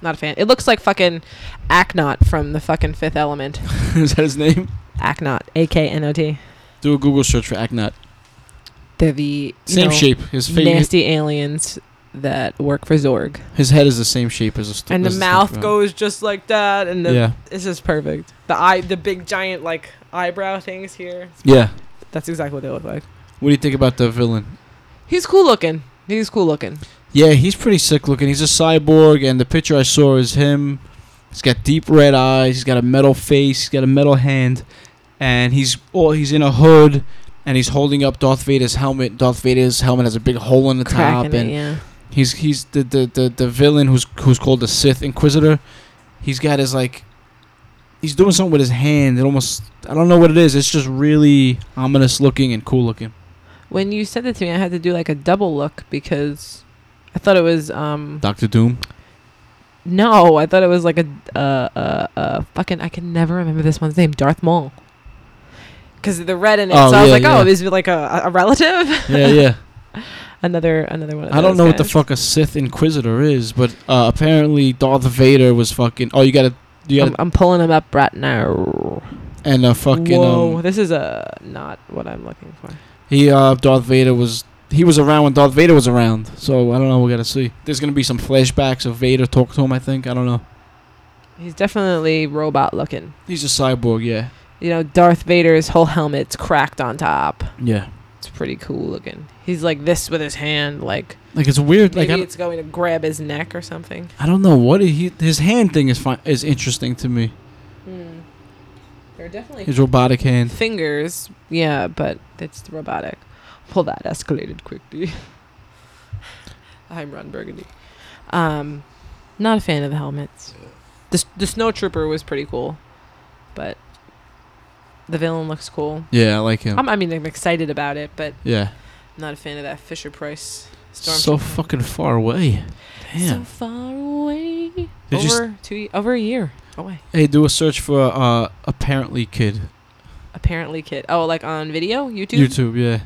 Not a fan. It looks like fucking Aknot from the fucking Fifth Element. is that his name? Aknot, A K N O T. Do a Google search for Aknot. They're the Same know, shape. His face. nasty aliens that work for Zorg, His head is the same shape as a. St- and the mouth goes just like that, and the Yeah. it's just perfect. The eye, the big giant like eyebrow things here. Yeah. That's exactly what they look like. What do you think about the villain? He's cool looking. He's cool looking. Yeah, he's pretty sick looking. He's a cyborg, and the picture I saw is him. He's got deep red eyes. He's got a metal face. He's got a metal hand, and he's oh, he's in a hood, and he's holding up Darth Vader's helmet. Darth Vader's helmet has a big hole in the top, Cracking and it, yeah. he's he's the, the the the villain who's who's called the Sith Inquisitor. He's got his like. He's doing something with his hand. It almost I don't know what it is. It's just really ominous looking and cool looking. When you said that to me, I had to do like a double look because I thought it was um Doctor Doom. no, I thought it was like a uh uh uh fucking I can never remember this one's name, Darth Maul. Because the red in it, Oh, so I was yeah, like, yeah. oh, is like a, a relative? Yeah, yeah. another another one. Of I don't know what the fuck a Sith Inquisitor is, but uh, apparently Darth Vader was fucking. Oh, you gotta, you I'm, gotta, I'm pulling him up right now. and uh, fucking. Whoa, Um, this is a not what I'm looking for. he, uh, Darth Vader was. He was around when Darth Vader was around, so I don't know. We gotta see. There's gonna be some flashbacks of Vader talk to him. I think. I don't know. He's definitely robot looking. He's a cyborg. Yeah. You know, Darth Vader's whole helmet's cracked on top. Yeah. It's pretty cool looking. He's like this with his hand, like Like it's weird. Like maybe I, it's going to grab his neck or something. I don't know what he. His hand thing is fine. Is interesting to me. Hmm. They're definitely His robotic hand. fingers, yeah, but it's robotic. Well, that escalated quickly. I'm Ron Burgundy. Um, not a fan of the helmets. The the snow trooper was pretty cool, but the villain looks cool. Yeah, I like him. I'm, I mean, I'm excited about it, but yeah. I'm not a fan of that Fisher Price. Storm so fucking far away. Damn. so far away. Over two, over a year away. Hey, do a search for uh apparently kid. Apparently, kid. Oh, like on video, YouTube. YouTube, yeah.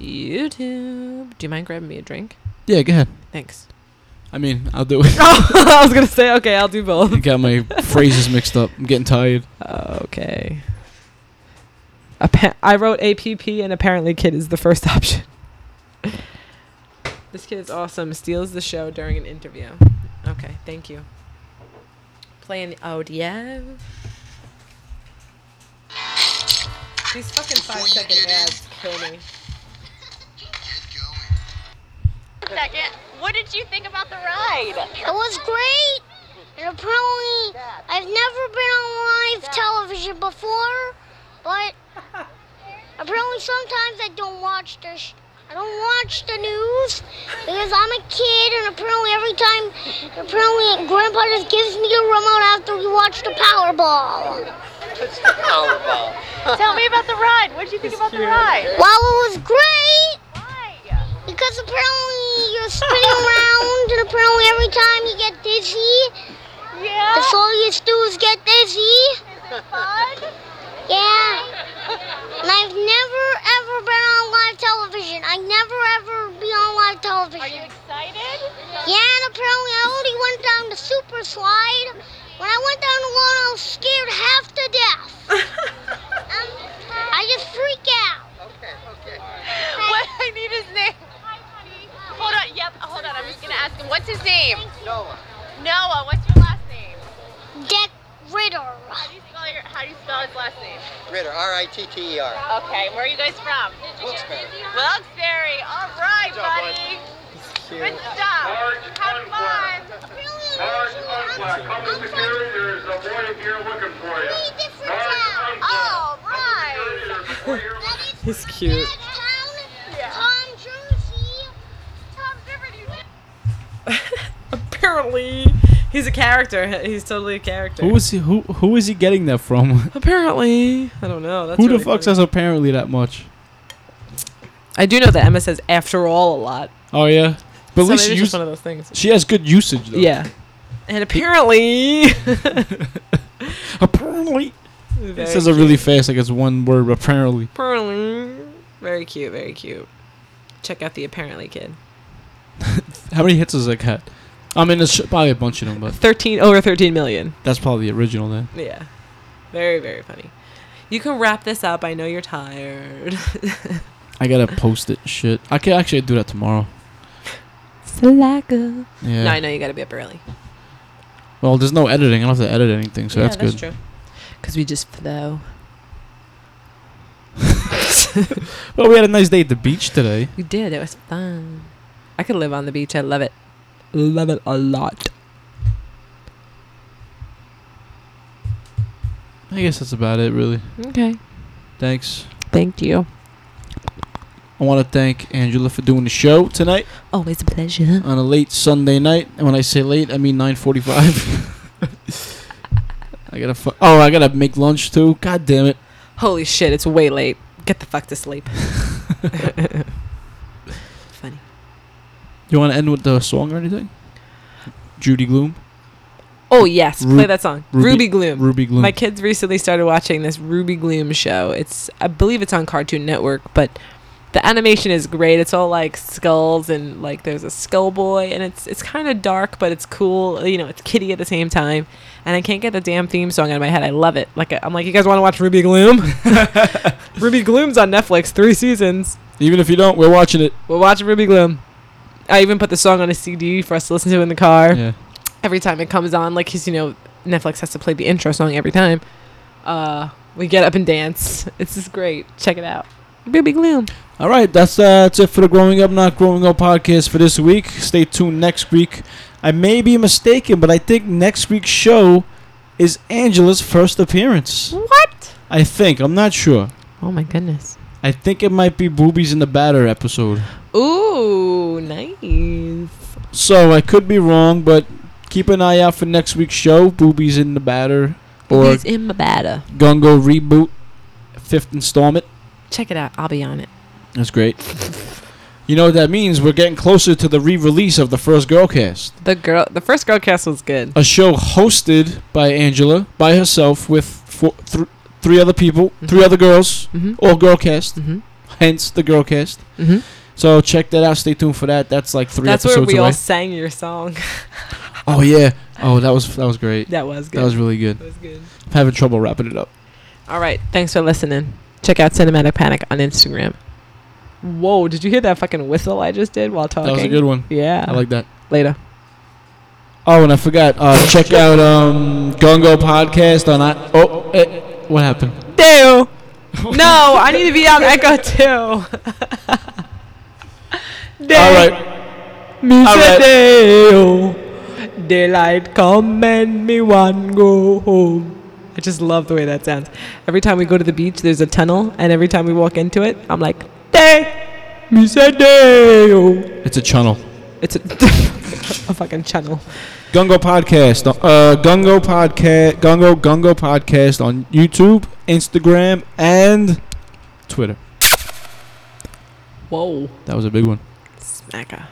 YouTube. Do you mind grabbing me a drink? Yeah, go ahead. Thanks. I mean, I'll do it. I was gonna say okay. I'll do both. I got my phrases mixed up. I'm getting tired. Okay. Appa- I wrote APP and apparently kid is the first option. this kid is awesome. Steals the show during an interview. Okay, thank you. Playing the audio. These fucking five second ads kill me. Second, what did you think about the ride? It was great. And apparently, I've never been on live television before, but apparently sometimes I don't watch the sh- I don't watch the news because I'm a kid, and apparently every time, apparently Grandpa just gives me the remote after we watch the Powerball. Powerball. Tell me about the ride. What did you think about the ride? Well, it was great Why? because apparently you're spinning around, and apparently every time you get dizzy, Yeah. that's all you do is get dizzy. Fun. Yeah. And I've never ever been on live television. I never ever be on live television. Are you excited? Yeah, and apparently I already went down the super slide. When I went down the one, I was scared half to death. um, I just freak out. Okay, okay. Hi. What I need his name. Hi, honey. Hold on. Yep. Hold on. I'm just gonna ask him. What's his name? Noah. Noah. What's your last name? Dick Ritter. How do you spell your? How do you spell his last name? Ritter, R-I-T-T-E-R. Okay. Where are you guys from? Wilkes-Barre. Wilkes-Barre. All right, buddy. Good stuff. Have fun. Marge Unflack, come to security. There's a boy here looking for you. Three different towns. All right. He's cute. Tom Jersey. Tom Apparently, he's a character. He's totally a character. Who is he? Who who is he getting that from? Apparently, I don't know. That's who the fuck funny. says apparently that much? I do know that Emma says "after all" a lot. Oh yeah, but at so least maybe she, it's one of those things. she has good usage though. Yeah, and apparently, apparently. It Very says it really fast, like it's one word. Apparently, apparently, very cute, very cute. Check out the apparently kid. how many hits does that got? I mean, there's probably a bunch of them, but Thirteen over thirteen million. that's probably the original then. Yeah, very very funny. You can wrap this up. I know you're tired. I gotta post it. Shit, I can actually do that tomorrow. Slacker. Yeah. No, I know you gotta be up early. Well, there's no editing. I don't have to edit anything, so yeah, that's, good. That's true. Cause we just flow. Well, we had a nice day at the beach today. We did. It was fun. I could live on the beach. I love it. Love it a lot. I guess that's about it, really. Okay. Thanks. Thank you. I want to thank Angela for doing the show tonight Always a pleasure. on a late Sunday night. And when I say late, I mean 9:45. I gotta. Fu- oh, I gotta make lunch too. God damn it. Holy shit! It's way late. Get the fuck to sleep. You want to end with the song or anything? Judy Gloom. Oh yes, Ru- play that song. Ruby- Ruby Gloom. Ruby Gloom. My kids recently started watching this Ruby Gloom show. It's I believe it's on Cartoon Network, but the animation is great. It's all like skulls and like there's a skull boy and it's it's kind of dark, but it's cool. You know, it's kitty at the same time. And I can't get the damn theme song out of my head. I love it. Like I'm like, you guys want to watch Ruby Gloom? Ruby Gloom's on Netflix, three seasons. Even if you don't, we're watching it. We're watching Ruby Gloom. I even put the song on a CD for us to listen to in the car Yeah. every time it comes on, like, 'cause, you know, Netflix has to play the intro song every time. Uh, we get up and dance. It's just great. Check it out. Baby Gloom. All right, that's uh, that's it for the Growing Up Not Growing Up podcast for this week. Stay tuned next week. I may be mistaken, but I think next week's show is Angela's first appearance. What? I think. I'm not sure. Oh my goodness. I think it might be Boobies in the Batter episode. Ooh, nice. So I could be wrong, but keep an eye out for next week's show, Boobies in the Batter, or He's in the batter. Gungo Reboot, fifth installment. Check it out. I'll be on it. That's great. You know what that means? We're getting closer to the re-release of the first Girlcast. The girl, the first girl cast was good. a show hosted by Angela by herself with four, th- three other people, three other girls, Mm-hmm. all girl cast. Mm-hmm. Hence the girl cast. Mm-hmm. So check that out. Stay tuned for that. That's like three That's where we away. all sang your song. oh yeah. Oh, that was that was great. that was good. That was really good. That was good. I'm having trouble wrapping it up. All right. Thanks for listening. Check out Cinematic Panic on Instagram. Whoa! Did you hear that fucking whistle I just did while talking? That was a good one. Yeah. I like that. Later. Oh, and I forgot. Uh, check out um Gungo podcast on. I- oh, eh, what happened? Dale. no, I need to be on Echo too. All right. Me All say right. Daylight come and me one go home. I just love the way that sounds. Every time we go to the beach, there's a tunnel, and every time we walk into it, I'm like, Day. Me say Dale. It's a channel. It's a, a fucking channel. Gungo podcast. Uh, Gungo podcast. Gungo Gungo podcast on YouTube, Instagram, and Twitter. Whoa. That was a big one. Smacker.